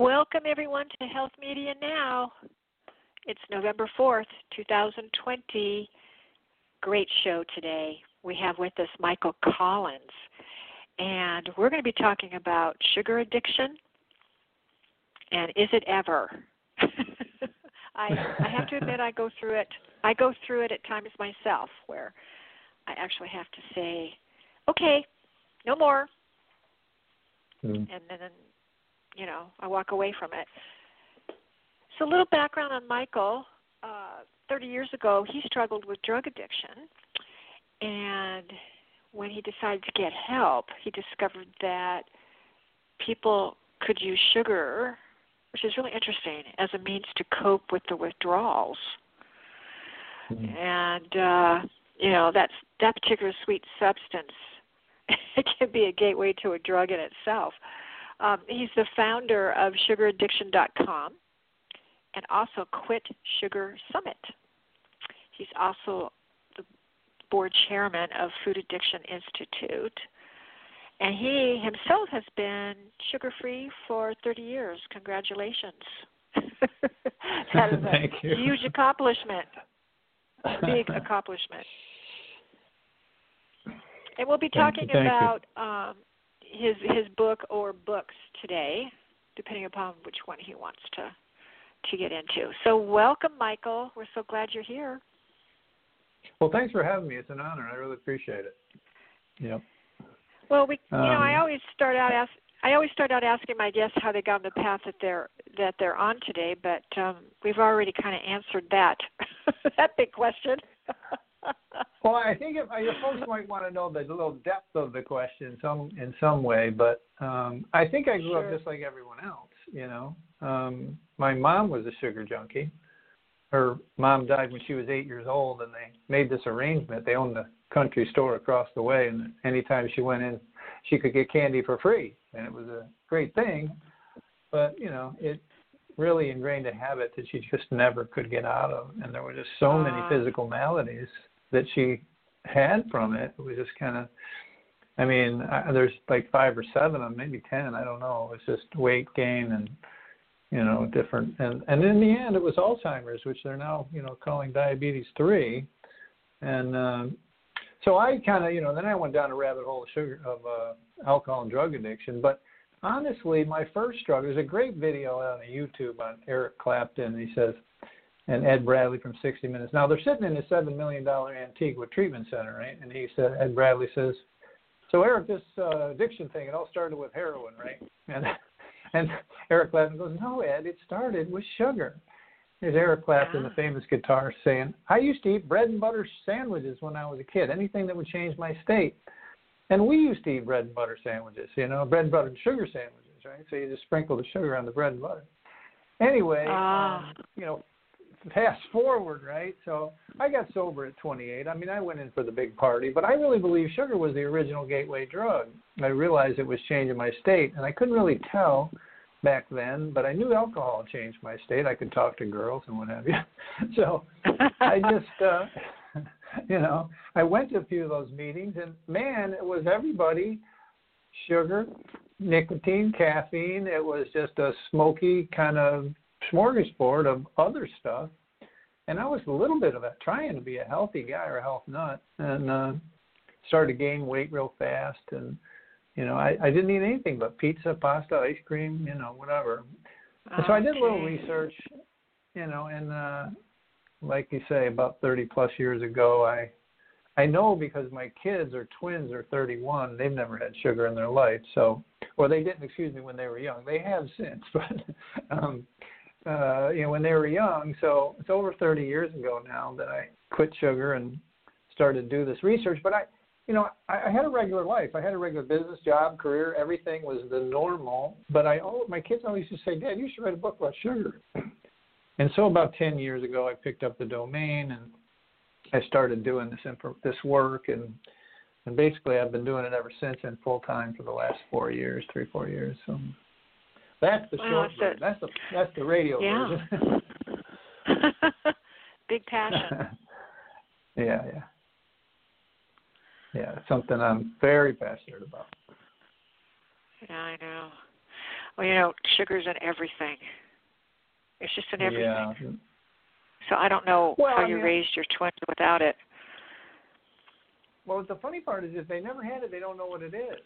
Welcome, everyone, to Health Media Now. It's November 4th, 2020. Great show today. We have with us Michael Collins and we're going to be talking about sugar addiction and is it ever? I I have to admit I go through it. I go through it at times myself where I actually have to say, "Okay, no more." Mm. And then you know, I walk away from it. So a little background on Michael. Uh 30 years ago, he struggled with drug addiction and when he decided to get help, he discovered that people could use sugar, which is really interesting, as a means to cope with the withdrawals. Mm-hmm. And uh, you know, that's that particular sweet substance it can be a gateway to a drug in itself. Um, he's the founder of SugarAddiction.com and also Quit Sugar Summit. He's also the board chairman of Food Addiction Institute. And he himself has been sugar free for 30 years. Congratulations. that is a huge accomplishment. Big accomplishment. And we'll be talking Thank about um, his his book or books today, depending upon which one he wants to to get into. So welcome, Michael. We're so glad you're here. Well, thanks for having me. It's an honor. I really appreciate it. Yep. Well, we, you um, know, I um, always start out ask, I always start out asking my guests how they got on the path that they're that they're on today, but um, we've already kind of answered that that big question. well, I think if, your folks might want to know the little depth of the question some in some way, but um, I think I grew sure. up just like everyone else. You know, um, my mom was a sugar junkie her mom died when she was eight years old, and they made this arrangement. They owned the country store across the way, and anytime she went in, she could get candy for free, and it was a great thing. But you know, it really ingrained a habit that she just never could get out of, and there were just so many ah. physical maladies that she had from it. It was just kind of I mean, I, there's like five or seven, or maybe ten. I don't know. It was just weight gain and you know, different and and in the end it was Alzheimer's, which they're now you know calling diabetes three, and um, so I kind of you know then I went down a rabbit hole of sugar of uh, alcohol and drug addiction, but honestly my first struggle there's a great video on YouTube on Eric Clapton. He says and Ed Bradley from 60 Minutes. Now they're sitting in a seven million dollar Antigua treatment center, right? And he said Ed Bradley says, "So Eric, this uh, addiction thing, it all started with heroin, right?" And and Eric Clapton goes, No, Ed, it started with sugar. There's Eric Clapton, the famous guitarist, saying, I used to eat bread and butter sandwiches when I was a kid, anything that would change my state. And we used to eat bread and butter sandwiches, you know, bread and butter and sugar sandwiches, right? So you just sprinkle the sugar on the bread and butter. Anyway, ah. um, you know, fast forward, right? So I got sober at 28. I mean, I went in for the big party, but I really believe sugar was the original gateway drug. I realized it was changing my state, and I couldn't really tell back then, but I knew alcohol changed my state. I could talk to girls and what have you. So I just, uh, you know, I went to a few of those meetings, and man, it was everybody sugar, nicotine, caffeine. It was just a smoky kind of smorgasbord of other stuff. And I was a little bit of a trying to be a healthy guy or a health nut, and uh, started to gain weight real fast. And you know, I, I didn't eat anything but pizza, pasta, ice cream, you know, whatever. Okay. So I did a little research, you know, and uh, like you say, about 30 plus years ago, I I know because my kids are twins they're 31. They've never had sugar in their life, so or they didn't. Excuse me, when they were young. They have since, but um, uh, you know, when they were young. So it's over 30 years ago now that I quit sugar and started to do this research. But I, you know, I, I had a regular life. I had a regular business, job, career. Everything was the normal. But I, oh, my kids always used to say, "Dad, you should write a book about sugar." And so about 10 years ago, I picked up the domain and I started doing this this work and and basically I've been doing it ever since and full time for the last four years, three four years. So that's the short version. That's the that's the radio yeah. version. Big passion. yeah, yeah. Yeah, something I'm very passionate about. Yeah, I know. Well, you know, sugar's in everything. It's just in everything. Yeah. So I don't know well, how I you raised your twins without it. Well, the funny part is if they never had it, they don't know what it is.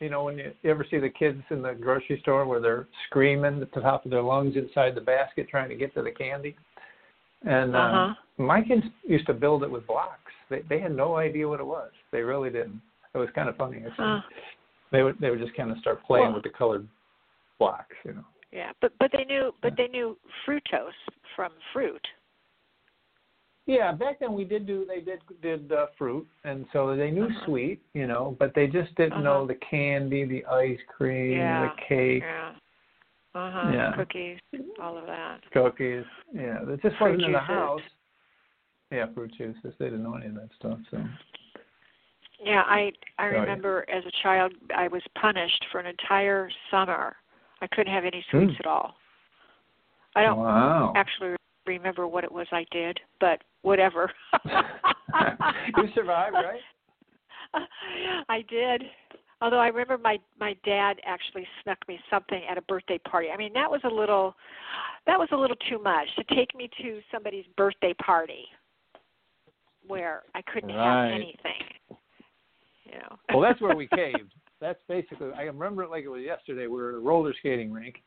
You know, when you, you ever see the kids in the grocery store where they're screaming at the top of their lungs inside the basket trying to get to the candy, and uh, uh-huh. my kids used to build it with blocks. They they had no idea what it was. They really didn't. It was kind of funny. Uh, they would they would just kind of start playing well, with the colored blocks. You know. Yeah, but but they knew but they knew fructose from fruit. Yeah, back then we did do they did did uh, fruit, and so they knew uh-huh. sweet, you know, but they just didn't uh-huh. know the candy, the ice cream, yeah. the cake, Yeah. Uh huh. Yeah. Cookies, all of that. cookies. Yeah, it just Fruit wasn't in the house. Yeah, fruit juices. They didn't know any of that stuff. So. Yeah, I I Oh, yeah. remember as a child I was punished for an entire summer. I couldn't have any sweets Hmm. at all. I don't Wow. actually remember what it was I did, but whatever. you survived, right? I did. Although I remember my my dad actually snuck me something at a birthday party. I mean, that was a little that was a little too much to take me to somebody's birthday party where I couldn't Right. have anything. You know. Well, that's where we caved. That's basically. I remember it like it was yesterday. We were at a roller skating rink,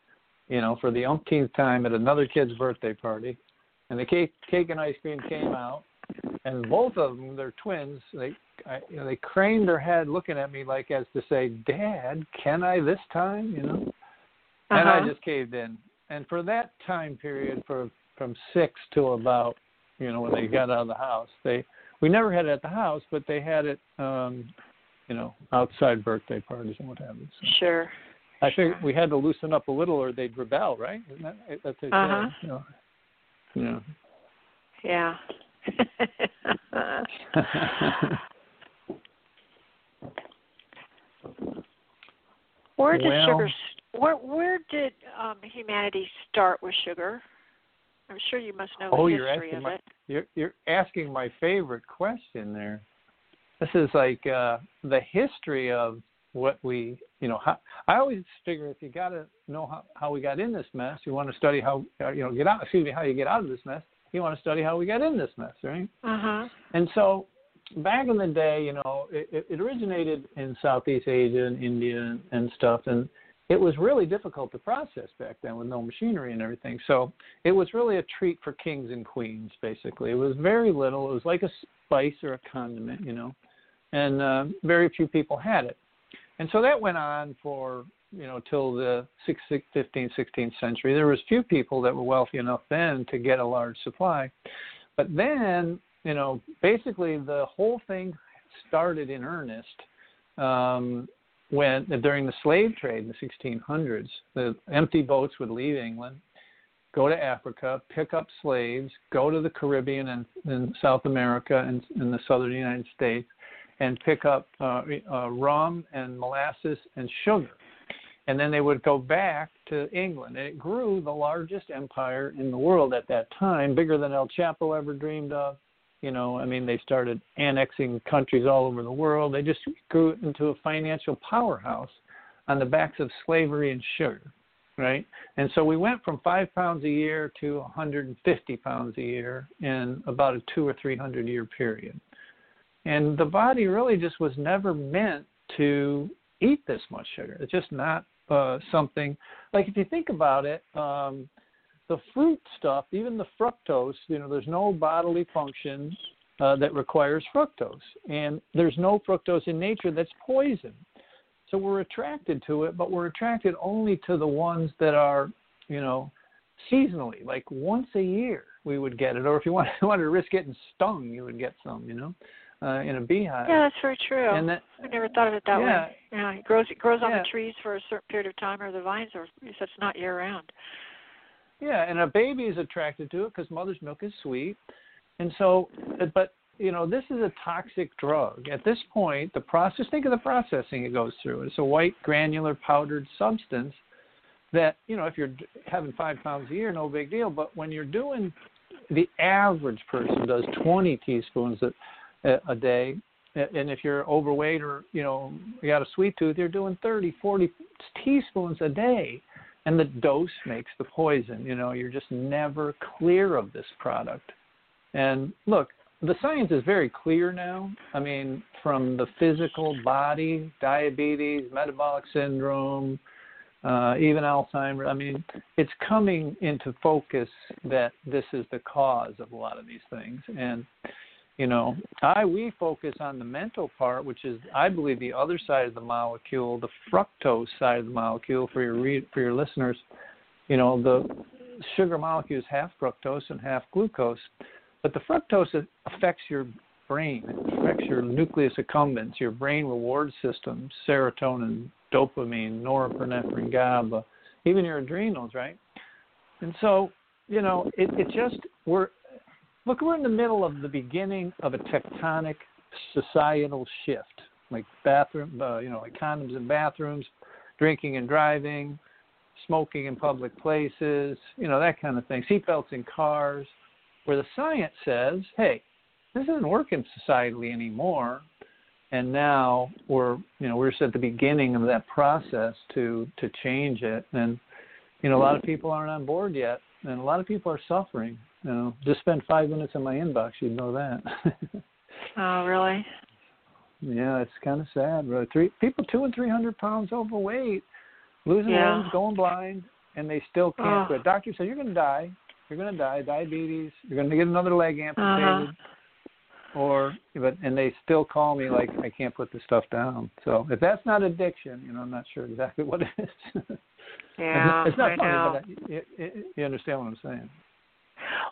you know, for the umpteenth time at another kid's birthday party, and the cake, cake and ice cream came out, and both of them, they're twins. They, I, you know, they craned their head, looking at me like as to say, "Dad, can I this time?" You know, and I Uh-huh. just caved in. And for that time period, for from six to about, you know, when they got out of the house, they we never had it at the house, but they had it, um, you know, outside birthday parties and what have you. So Sure. I think sure. we had to loosen up a little, or they'd rebel, right? Isn't that that's Uh-huh. you know? Yeah. Yeah. where did Well- sugar? Where where did um, humanity start with sugar? I'm sure you must know the Oh, you're history asking of my- it. You're you're asking my favorite question there. This is like uh, the history of what we, you know. How, I always figure if you got to know how, how we got in this mess, you want to study how, uh, you know, get out. Excuse me, how you get out of this mess. You want to study how we got in this mess, right? Uh huh. And so, back in the day, you know, it, it- it originated in Southeast Asia and India and, and stuff, and it was really difficult to process back then with no machinery and everything. So it was really a treat for kings and queens, basically. It was very little. It was like a spice or a condiment, you know, and uh, very few people had it. And so that went on for you know till the 16th, 15th, 16th century. There was few people that were wealthy enough then to get a large supply, but then you know basically the whole thing started in earnest um, when during the slave trade in the 1600s. The empty boats would leave England, go to Africa, pick up slaves, go to the Caribbean and, and South America and in the southern United States, and pick up uh, uh, rum and molasses and sugar. And then they would go back to England. And it grew the largest empire in the world at that time, bigger than El Chapo ever dreamed of. You know, I mean, they started annexing countries all over the world. They just grew into a financial powerhouse on the backs of slavery and sugar, right? And so we went from five pounds a year to 150 pounds a year in about a two or three hundred year period. And the body really just was never meant to eat this much sugar. It's just not uh, something like if you think about it, um, the fruit stuff, even the fructose, you know, there's no bodily function uh, that requires fructose, and there's no fructose in nature that's poison. So we're attracted to it, but we're attracted only to the ones that are, you know, seasonally, like once a year we would get it, or if you want, wanted to risk getting stung, you would get some, you know uh, in a beehive. Yeah, that's very true. And that, I never thought of it that yeah, way. Yeah, it grows it grows on yeah. the trees for a certain period of time, or the vines, or so it's not year round. Yeah, and a baby is attracted to it because mother's milk is sweet, and so, but you know, this is a toxic drug. At this point, the process. Think of the processing it goes through. It's a white granular powdered substance that you know, if you're having five pounds a year, no big deal. But when you're doing, the average person does 20 teaspoons of a day. And if you're overweight or you know you got a sweet tooth you're doing 30 40 teaspoons a day. And the dose makes the poison you know you're just never clear of this product. And look the science is very clear now. I mean from the physical body diabetes metabolic syndrome uh, even alzheimer's i mean it's coming into focus that this is the cause of a lot of these things. And you know i we focus on the mental part which is i believe the other side of the molecule the fructose side of the molecule for your re- for your listeners. You know the sugar molecule is half fructose and half glucose but the fructose affects your brain it affects your nucleus accumbens your brain reward system serotonin dopamine norepinephrine gaba even your adrenals right? And so you know it, it just we're look, we're in the middle of the beginning of a tectonic societal shift, like bathroom, uh, you know, like condoms in bathrooms, drinking and driving, smoking in public places, you know, that kind of thing, seatbelts in cars, where the science says, hey, this isn't working societally anymore. And now we're, you know, we're just at the beginning of that process to to change it. And, you know, a lot of people aren't on board yet, and a lot of people are suffering. You know, just spend five minutes in my inbox, you'd know that. oh, really? Yeah, it's kind of sad. Really. Three people, two and three hundred pounds overweight, losing Yeah. limbs, going blind, and they still can't Oh. quit. Doctor said you're going to die. You're going to die. Diabetes. You're going to get another leg amputated. Uh-huh. Or, but and they still call me like I can't put this stuff down. So if that's not addiction, you know, I'm not sure exactly what it is. Yeah, it's not I funny, know. but I, you, you- you understand what I'm saying.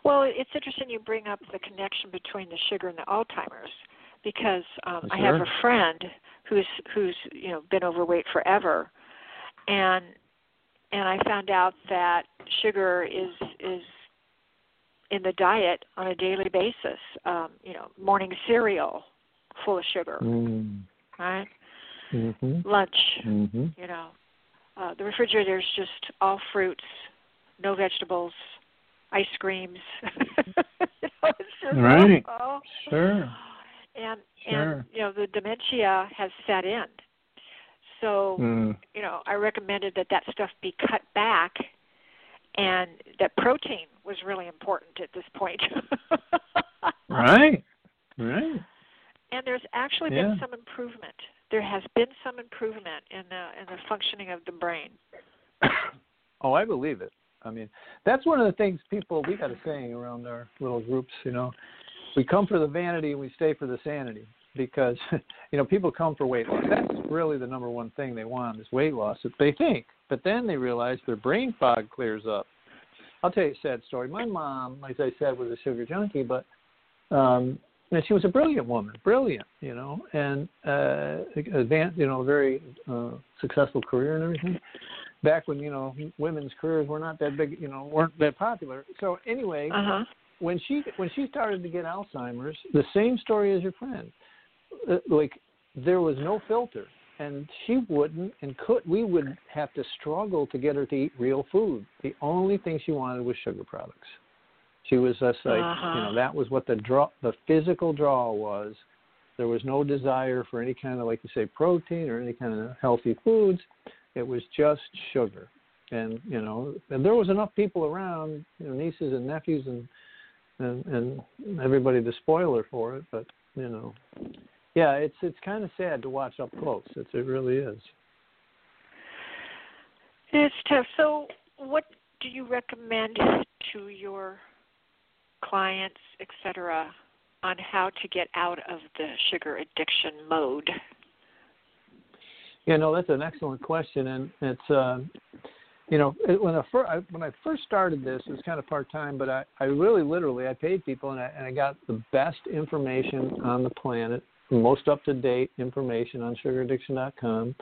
Well, it's interesting you bring up the connection between the sugar and the Alzheimer's because um, I have a friend who's who's you know been overweight forever, and and I found out that sugar is is in the diet on a daily basis. Um, you know, morning cereal full of sugar, Mm. right? Mhm. Lunch, Mhm. you know, uh, the refrigerator is just all fruits, no vegetables, ice creams. you know, just Right. oh. Sure. And Sure. and you know the dementia has set in. So Mm. you know I recommended that that stuff be cut back, and that protein was really important at this point. Right. Right. And there's actually Yeah. been some improvement. There has been some improvement in the in the functioning of the brain. oh, I believe it. I mean, that's one of the things people we got a saying around our little groups. You know, we come for the vanity and we stay for the sanity because you know people come for weight loss. That's really the number one thing they want is weight loss. If they think, but then they realize their brain fog clears up. I'll tell you a sad story. My mom, as I said, was a sugar junkie, but um, and she was a brilliant woman, brilliant, you know, and uh, advanced, you know, a very uh, successful career and everything. Back when you know women's careers were not that big, you know, weren't that popular. So anyway, Uh-huh. when she when she started to get Alzheimer's, the same story as your friend. Uh, like there was no filter, and she wouldn't and could. We would have to struggle to get her to eat real food. The only thing she wanted was sugar products. She was just like Uh-huh. you know that was what the draw the physical draw was. There was no desire for any kind of like you say protein or any kind of healthy foods. It was just sugar, and you know and there was enough people around, you know, nieces and nephews and and and everybody to spoil her for it. But you know, yeah, it's it's kind of sad to watch up close. It's, it really is. It's tough. So, what do you recommend to your clients, et cetera, on how to get out of the sugar addiction mode? You know, that's an excellent question, and it's uh, you know when I first when I first started this, it was kind of part time, but I I really literally I paid people and I and I got the best information on the planet, most up to date information on sugaraddiction.com,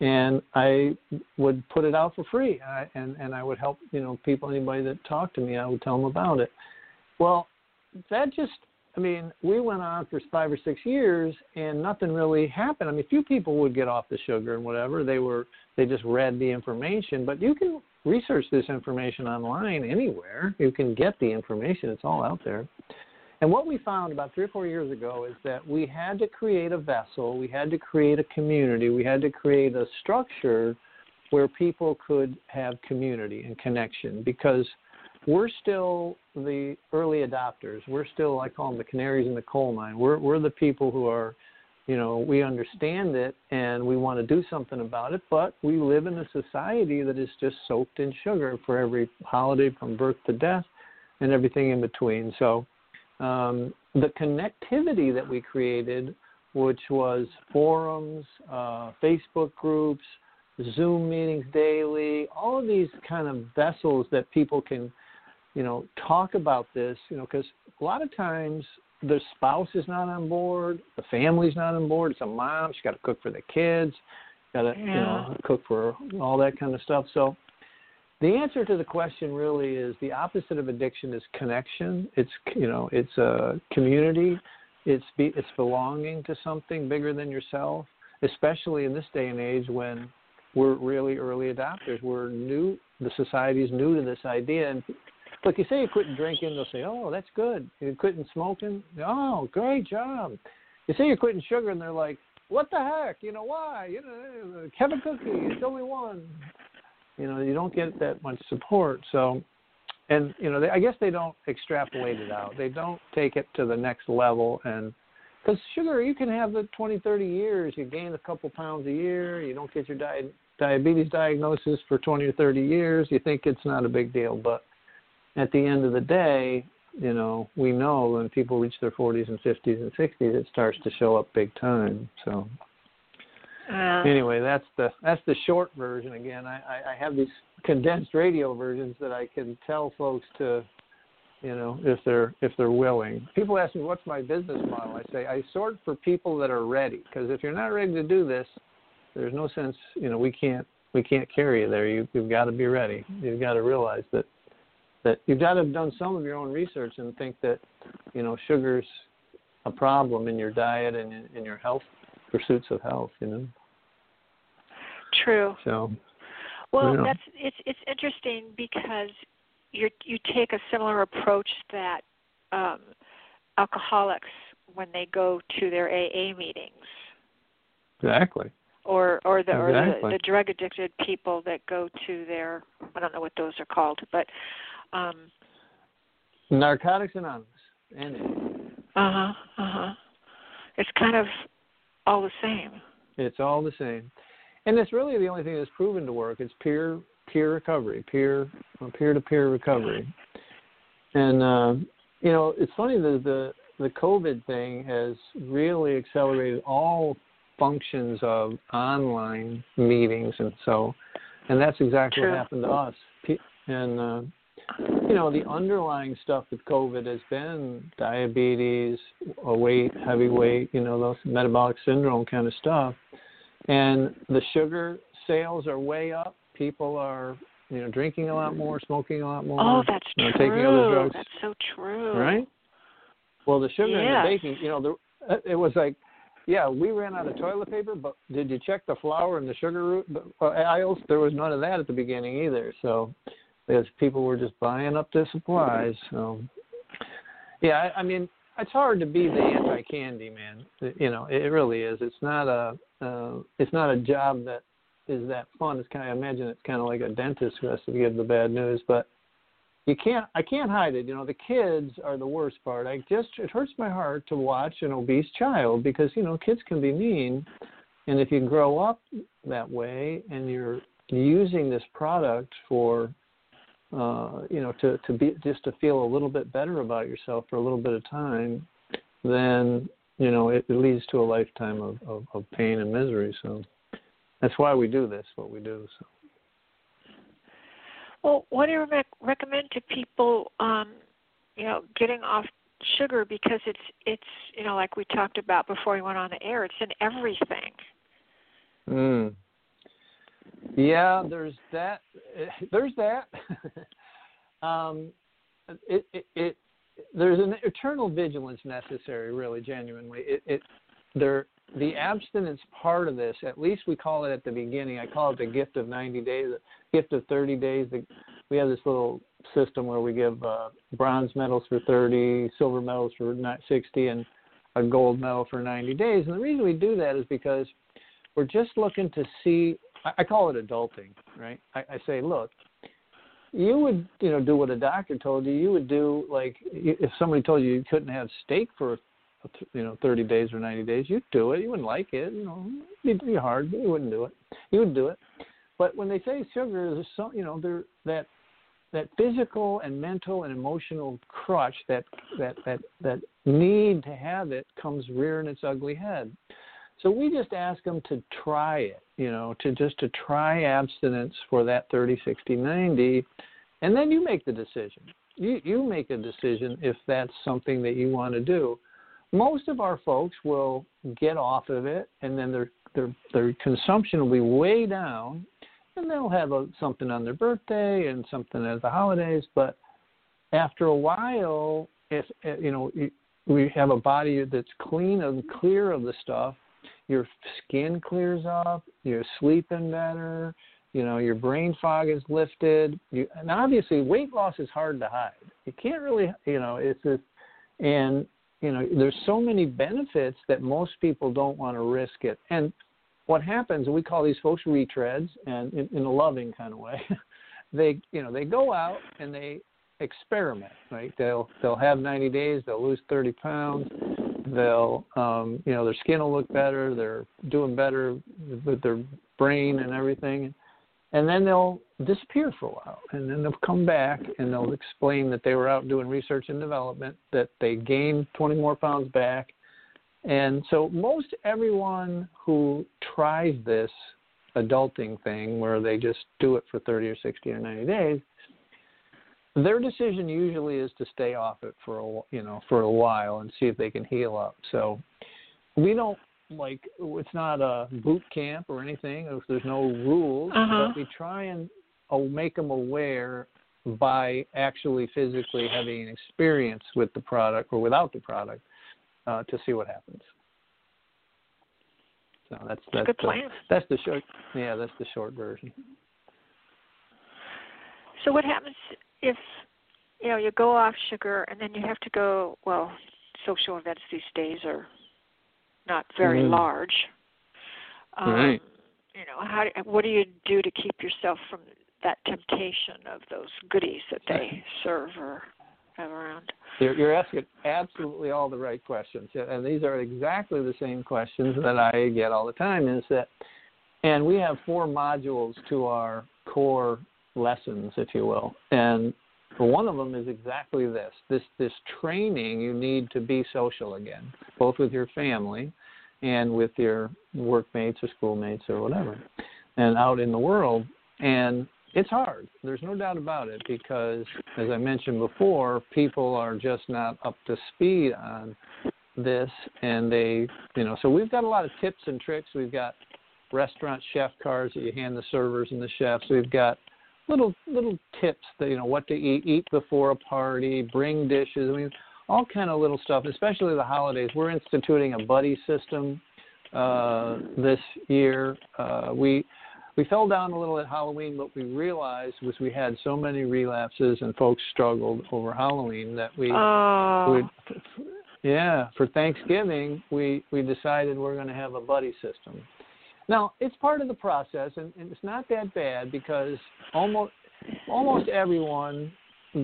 and I would put it out for free, I, and and I would help you know people anybody that talked to me, I would tell them about it. Well, that just I mean, we went on for five or six years and nothing really happened. I mean, few people would get off the sugar and whatever. They were they just read the information, but you can research this information online anywhere. You can get the information. It's all out there. And what we found about three or four years ago is that we had to create a vessel, we had to create a community, we had to create a structure where people could have community and connection because we're still the early adopters. We're still, I call them the canaries in the coal mine. We're we're the people who are, you know, we understand it and we want to do something about it, but we live in a society that is just soaked in sugar for every holiday from birth to death, and everything in between. So, um, the connectivity that we created, which was forums, uh, Facebook groups, Zoom meetings daily, all of these kind of vessels that people can you know, talk about this, you know, because a lot of times the spouse is not on board, the family's not on board. It's a mom; she's got to cook for the kids, got to, you know, cook for all that kind of stuff. So, the answer to the question really is the opposite of addiction is connection. It's you know, it's a community. It's be, it's belonging to something bigger than yourself, especially in this day and age when we're really early adopters. We're new. The society is new to this idea, and Look, you say you're quitting drinking, they'll say, "Oh, that's good." You're quitting smoking. Oh, great job. You say you're quitting sugar, and they're like, "What the heck? You know why? You know, uh, Kevin Cookie, it's only one." You know, you don't get that much support. So, and you know, they, I guess they don't extrapolate it out. They don't take it to the next level, and because sugar, you can have the 20, 30 years. You gain a couple pounds a year. You don't get your di- diabetes diagnosis for 20 or 30 years. You think it's not a big deal, but at the end of the day, you know, we know when people reach their 40s and 50s and 60s, it starts to show up big time. So Uh, anyway, that's the that's the short version. Again, I, I, I have these condensed radio versions that I can tell folks to, you know, if they're if they're willing. People ask me what's my business model. I say I sort for people that are ready because if you're not ready to do this, there's no sense. You know, we can't we can't carry you there. You you've got to be ready. You've got to realize that that you've got to have done some of your own research and think that you know sugar's a problem in your diet and in, in your health pursuits of health you know true. so Well, Yeah. that's it's it's interesting because you you take a similar approach that um, alcoholics when they go to their AA meetings, exactly or or the or the, the drug addicted people that go to their I don't know what those are called, but um, narcotics anonymous and uh huh, uh huh. It's kind of all the same. it's all the same and it's really the only thing that's proven to work it's peer peer recovery peer peer to peer recovery and uh you know it's funny that the the covid thing has really accelerated all functions of online meetings and so and that's exactly True. what happened to us and uh you know the underlying stuff with covid has been diabetes a weight heavy weight you know those metabolic syndrome kind of stuff and the sugar sales are way up people are you know drinking a lot more, smoking a lot more. Oh, that's you know, true. Taking other drugs. That's so true. Right. Well, the sugar and the baking, you know, the, it was like, yeah, we ran out of toilet paper, but did you check the flour and the sugar root uh, aisles? There was none of that at the beginning either. So, because people were just buying up the supplies. So, yeah, I, I mean, it's hard to be the anti-candy man. You know, it really is. It's not a, uh, it's not a job that is that fun. It's kind of, I imagine it's kind of like a dentist who has to give the bad news, but you can't I can't hide it. You know, the kids are the worst part. I just it hurts my heart to watch an obese child because, you know, kids can be mean and if you grow up that way and you're using this product for uh, you know, to, to be just to feel a little bit better about yourself for a little bit of time, then, you know, it, it leads to a lifetime of, of, of pain and misery. So that's why we do this, what we do. So Well, what do you rec- recommend to people, um, you know, getting off sugar because it's it's you know like we talked about before we went on the air. It's in everything. Mm. Yeah, there's that. There's that. um, it, it, it, there's an eternal vigilance necessary, really, genuinely. It, it, there, the abstinence part of this, at least we call it at the beginning. I call it the gift of 90 days, the gift of 30 days. The, we have this little system where we give uh, bronze medals for 30, silver medals for 60, and a gold medal for 90 days. And the reason we do that is because we're just looking to see I, I call it adulting, right? I, I say, look, you would, you know, do what a doctor told you. You would do like if somebody told you you couldn't have steak for, you know, 30 days or 90 days, you'd do it. You wouldn't like it, you know, it'd be hard, but you wouldn't do it. You would do it. But when they say sugar, there's some, you know, there that that physical and mental and emotional crutch that that that that need to have it comes rearing its ugly head. So we just ask them to try it, you know, to just to try abstinence for that 30, 60, 90, and then you make the decision. You you make a decision if that's something that you want to do. Most of our folks will get off of it, and then their their their consumption will be way down, and they'll have a, something on their birthday and something at the holidays. But after a while, if eh, you know we have a body that's clean and clear of the stuff, your skin clears up, you're sleeping better, you know, your brain fog is lifted. You, and obviously, weight loss is hard to hide. You can't really, you know, it's just, and you know, there's so many benefits that most people don't want to risk it. And what happens, we call these folks retreads, and in, in a loving kind of way, they, you know, they go out and they experiment, right? They'll they'll have 90 days, they'll lose 30 pounds, they'll um you know their skin will look better they're doing better with their brain and everything. And then they'll disappear for a while and then they'll come back and they'll explain that they were out doing research and development that they gained 20 more pounds back. And so most everyone who tries this adulting thing where they just do it for 30 or 60 or 90 days their decision usually is to stay off it for a you know for a while and see if they can heal up. So we don't like it's not a boot camp or anything. There's no rules, Uh-huh. but we try and uh, make them aware by actually physically having an experience with the product or without the product uh, to see what happens. So that's that's good the, plan. that's the short yeah that's the short version. So what happens if you know you go off sugar and then you have to go? Well, social events these days are not very Mhm. large. Um, Right. You know, how? do- What do you do to keep yourself from that temptation of those goodies that they serve or have around? You're, you're asking absolutely all the right questions, and these are exactly the same questions that I get all the time. Is that, and we have four modules to our core lessons, if you will, and one of them is exactly this: this this training you need to be social again, both with your family and with your workmates or schoolmates or whatever, and out in the world. And it's hard. There's no doubt about it because, as I mentioned before, people are just not up to speed on this, and they, you know, so we've got a lot of tips and tricks. We've got restaurant chef cards that you hand the servers and the chefs. We've got little little tips that you know what to eat, eat before a party, bring dishes. I mean, all kind of little stuff. Especially the holidays. We're instituting a buddy system uh, this year. Uh, we we fell down a little at Halloween. What we realized was we had so many relapses and folks struggled over Halloween that we Oh. would yeah, for Thanksgiving, we we decided we're going to have a buddy system. Now it's part of the process, and, and it's not that bad because almost almost everyone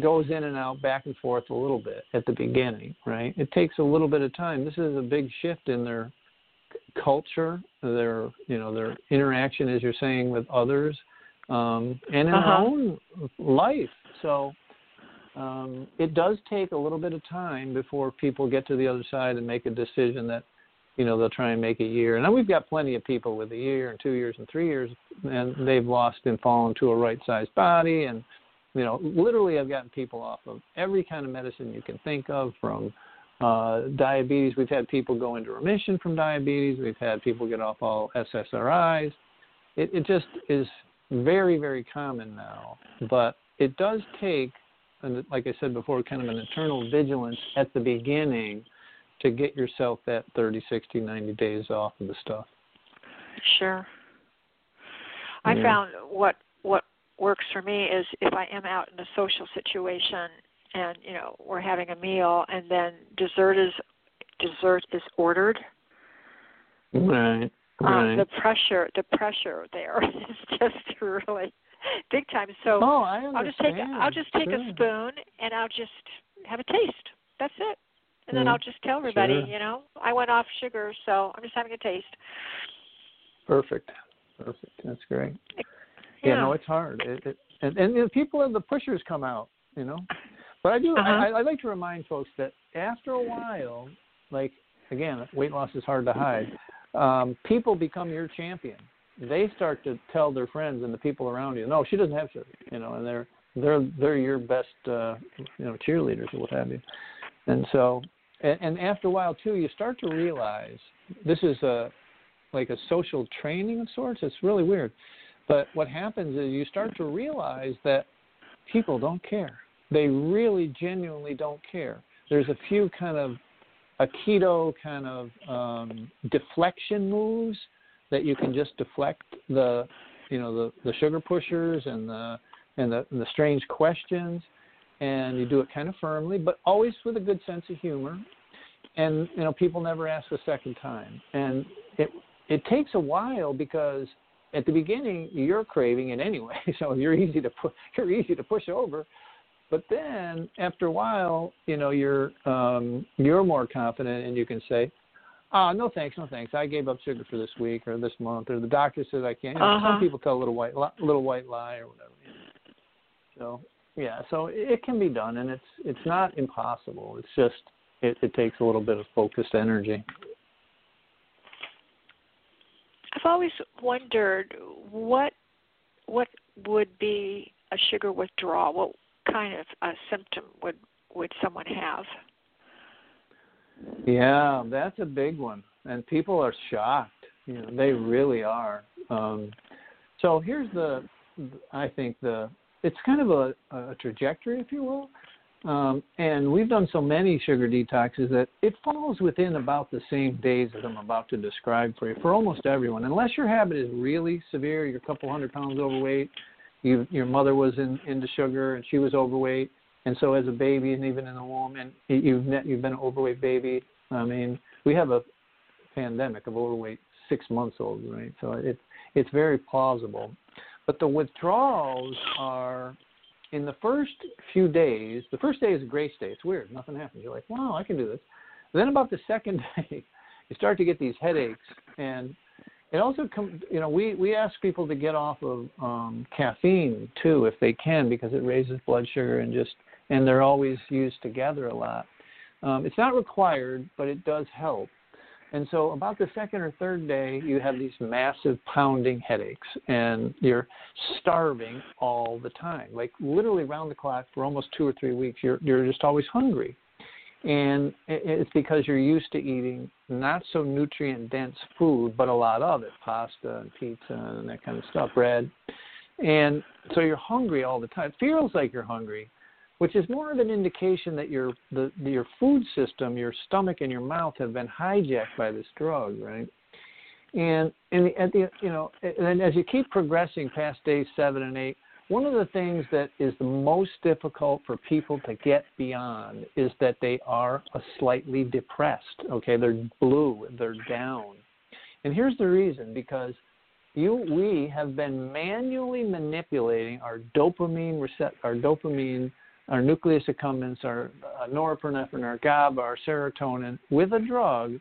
goes in and out back and forth a little bit at the beginning, right? It takes a little bit of time. This is a big shift in their culture, their you know their interaction, as you're saying, with others, um, and in their Uh-huh. own life. So um, it does take a little bit of time before people get to the other side and make a decision that you know they'll try and make a year. And we've got plenty of people with a year and two years and three years, and they've lost and fallen to a right-sized body. And you know, literally, I've gotten people off of every kind of medicine you can think of, from uh, diabetes. We've had people go into remission from diabetes. We've had people get off all SSRIs. It, it just is very, very common now. But it does take, and like I said before, kind of an internal vigilance at the beginning to get yourself that 30, 60, 90 days off of the stuff. Sure. I Yeah. found what what works for me is if I am out in a social situation and you know we're having a meal and then dessert is dessert is ordered. Right. Um, the pressure the pressure there is just really big time. So oh, I understand. I'll just take I'll just take a spoon and I'll just have a taste. That's it. And then Mm, I'll just tell everybody, sure. you know, I went off sugar, so I'm just having a taste. Perfect. Perfect. That's great. Yeah. Yeah, no, it's hard. It, it, and and the people and the pushers come out, you know. But I do. Uh-huh. I, I like to remind folks that after a while, like again, weight loss is hard to hide. Um, people become your champion. They start to tell their friends and the people around you, no, she doesn't have sugar, you know, and they're they're they're your best, uh, you know, cheerleaders or what have you. And so, and, and after a while too, you start to realize this is a like a social training of sorts. It's really weird. But what happens is you start to realize that people don't care. They really genuinely don't care. There's a few kind of aikido kind of um, deflection moves that you can just deflect the you know the the sugar pushers and the and the, and the strange questions and you do it kind of firmly but always with a good sense of humor. And you know people never ask a second time. And it it takes a while because at the beginning you're craving it anyway so you're easy to pu- you're easy to push over. But then after a while you know you're um you're more confident and you can say ah no thanks no thanks. I gave up sugar for this week or this month or the doctor says i can't. You know, Uh-huh. some people tell a little white li- little white lie or whatever so yeah so it can be done and it's it's not impossible it's just it, it takes a little bit of focused energy I've always wondered what what would be a sugar withdrawal. What kind of a symptom would would someone have? Yeah, that's a big one, and people are shocked. You know, they really are. Um, so here's the, I think the, it's kind of a, a trajectory, if you will. Um, and we've done so many sugar detoxes that it falls within about the same days as I'm about to describe for you for almost everyone. Unless your habit is really severe, you're a couple hundred pounds overweight, you, your mother was in, into sugar and she was overweight, and so as a baby and even in the womb, and you've ne- you've been an overweight baby. I mean, we have a pandemic of overweight six months old, right? So it it's very plausible. But the withdrawals are in the first few days. The first day is a grace day. It's weird. Nothing happens. You're like, wow, I can do this. Then about the second day, you start to get these headaches, and it also comes. You know, we we ask people to get off of um, caffeine too if they can because it raises blood sugar and just and they're always used together a lot. Um, it's not required, but it does help. And so, about the second or third day, you have these massive pounding headaches, and you're starving all the time, like literally round the clock for almost two or three weeks. You're you're just always hungry, and it's because you're used to eating not so nutrient dense food, but a lot of it, pasta and pizza and that kind of stuff, bread, and so you're hungry all the time. It feels like you're hungry, which is more of an indication that your the your food system, your stomach and your mouth have been hijacked by this drug, right? And and at the you know, and as you keep progressing past days seven and eight, one of the things that is the most difficult for people to get beyond is that they are slightly depressed. Okay, they're blue, they're down. And here's the reason because you we have been manually manipulating our dopamine recept our dopamine our nucleus accumbens our uh, norepinephrine our GABA our serotonin with a drug.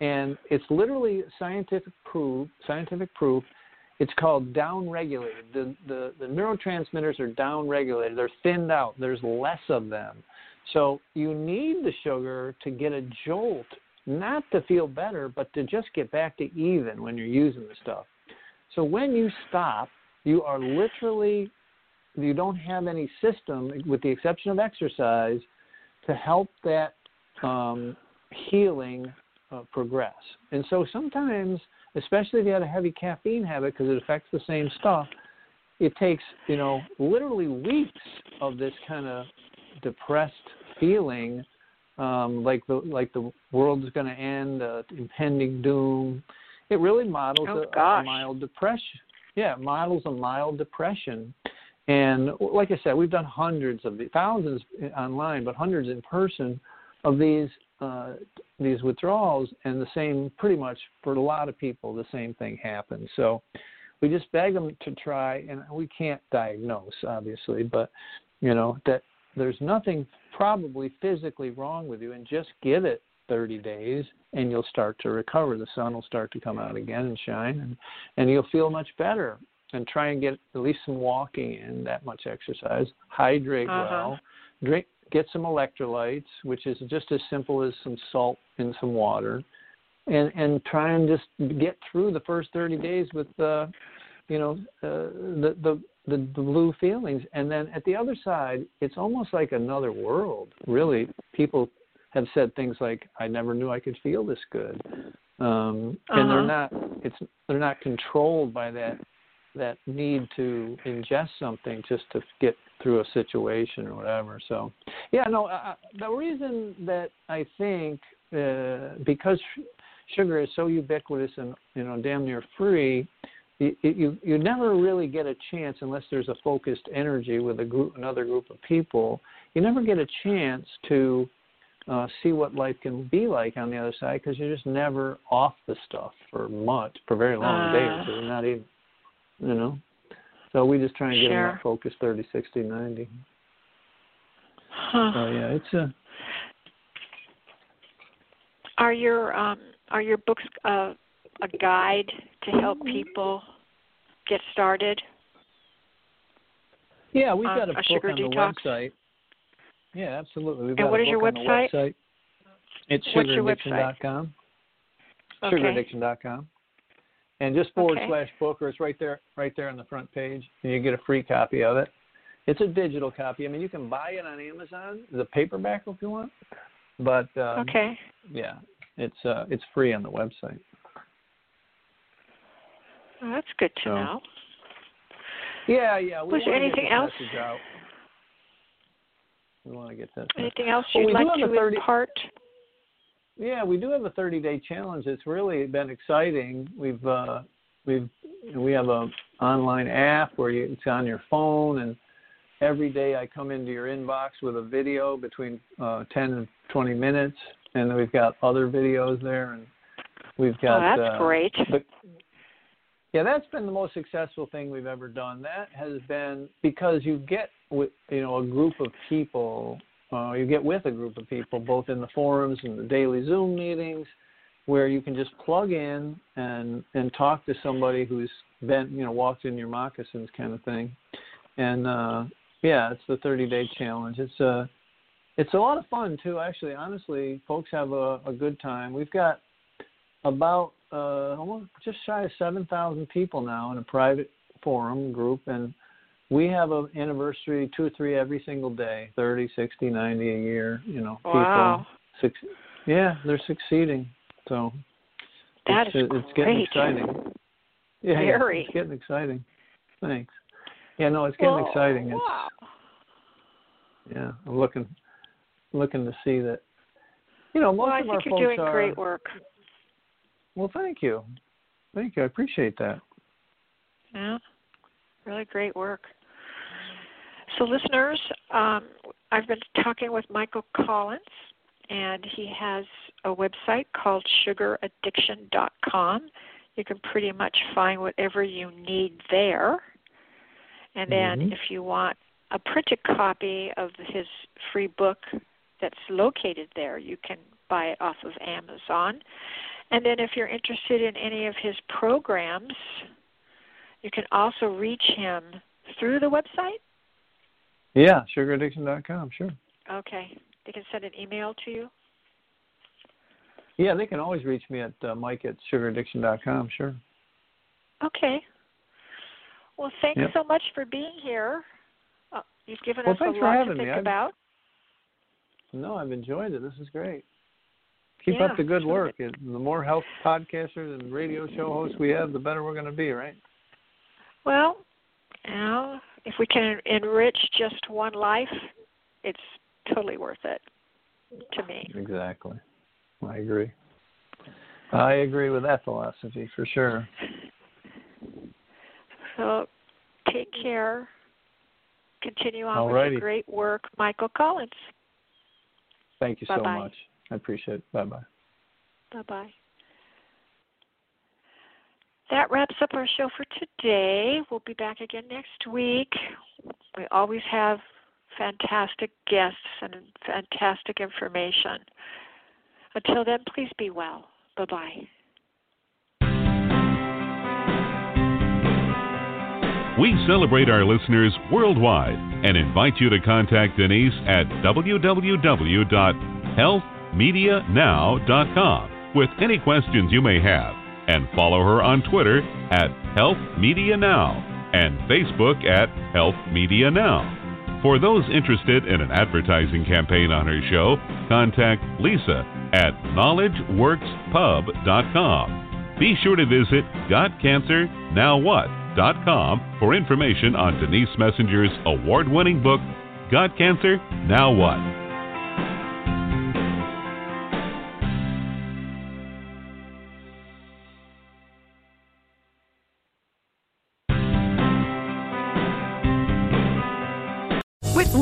And it's literally scientific proof scientific proof. It's called down regulated the, the the neurotransmitters are down regulated they're thinned out. There's less of them. So you need the sugar to get a jolt not to feel better but to just get back to even when you're using the stuff. So when you stop, you are literally, you don't have any system, with the exception of exercise, to help that um, healing uh, progress. And so sometimes, especially if you had a heavy caffeine habit, because it affects the same stuff, it takes you know literally weeks of this kind of depressed feeling, um, like the like the world's going to end, uh, impending doom, it really models oh, a, a mild depression. Yeah, it models a mild depression. And like I said, we've done hundreds of the thousands online, but hundreds in person of these uh, these withdrawals, and the same pretty much for a lot of people, the same thing happens. So we just beg them to try, and we can't diagnose obviously, but you know that there's nothing probably physically wrong with you, and just give it 30 days and you'll start to recover. The sun will start to come out again and shine and and you'll feel much better and try and get at least some walking in that much exercise hydrate uh-huh. well drink get some electrolytes which is just as simple as some salt and some water and and try and just get through the first 30 days with uh you know uh, the the the, the blue feelings and then at the other side it's almost like another world really people have said things like, "I never knew I could feel this good," um, uh-huh. and they're not. It's they're not controlled by that that need to ingest something just to get through a situation or whatever. So, yeah, no. Uh, the reason that I think uh, because sugar is so ubiquitous and you know damn near free, you, you you never really get a chance unless there's a focused energy with a group another group of people. You never get a chance to uh, see what life can be like on the other side because you're just never off the stuff for much, for very long uh, days. You're not even, you know. So we just try and get sure. them that focus 30, 60, 90. Huh. So yeah, it's a. Are your um, are your books uh, a guide to help people get started? Yeah, we've um, got a, a book sugar on detox? the website. Yeah, absolutely. We've And got what a is your book on the website? website. It's What's your website? sugaraddiction.com. Okay. Sugaraddiction.com. And just forward Okay. slash book, or it's right there, right there on the front page, and you get a free copy of it. It's a digital copy. I mean, you can buy it on Amazon, the paperback if you want, but um, Okay. yeah, it's uh, it's free on the website. Well, that's good to So, know. Yeah, yeah. We Was there anything else? out. We want to get that. Anything else you'd we like to 30 impart? Yeah, we do have a 30 day challenge. It's really been exciting. We've uh, we've we have a online app where you, it's on your phone, and every day I come into your inbox with a video between uh, 10 and 20 minutes, and we've got other videos there, and we've got. oh, that's uh, great. the, yeah, that's been the most successful thing we've ever done. That has been because you get with you know a group of people, uh, you get with a group of people, both in the forums and the daily Zoom meetings, where you can just plug in and and talk to somebody who's been you know walked in your moccasins kind of thing, and uh, yeah, it's the 30 day challenge. It's a it's a lot of fun too. Actually, honestly, folks have a, a good time. We've got about uh, almost just shy of 7,000 people now in a private forum group, and we have an anniversary two or three every single day 30 60 90 a year you know wow. people six, yeah they're succeeding so. That it's, is uh, it's getting exciting. Yeah, yeah, it's getting exciting. Thanks. Yeah no it's getting Well, exciting. It's wow. yeah i'm looking looking to see that you know most Well, I of our think you're folks doing are great work. well thank you. Thank you. I appreciate that. Yeah, really great work. So, listeners, um, I've been talking with Michael Collins, and he has a website called sugaraddiction.com. You can pretty much find whatever you need there. And then, Mhm. if you want a printed copy of his free book that's located there, you can buy it off of Amazon. And then, if you're interested in any of his programs, you can also reach him through the website. Yeah sugaraddiction.com sure Okay. They can send an email to you. yeah they can always reach me at uh, mike at sugaraddiction.com sure Okay. Well, thanks Yep. so much for being here. Uh, you've given Well, us a lot to think me. About. No, I've enjoyed it. This is great. Keep Yeah, up the good work. It, the more health podcasters and radio show hosts we have, the better we're going to be, right? Well, you know, if we can enrich just one life, it's totally worth it to me. Exactly. I agree. I agree with that philosophy for sure. So take care. Continue on with Alrighty. your great work, Michael Collins. Thank you so Bye-bye. much. I appreciate it. Bye bye. Bye bye. That wraps up our show for today. We'll be back again next week. We always have fantastic guests and fantastic information. Until then, please be well. Bye bye. We celebrate our listeners worldwide and invite you to contact Denise at www.healthmedianow.com with any questions you may have and follow her on Twitter at Health Media Now and Facebook at Health Media Now. For those interested in an advertising campaign on her show, contact Lisa at knowledgeworkspub.com. Be sure to visit GotCancerNowWhat.com for information on Denise Messenger's award winning book, Got Cancer? Now What?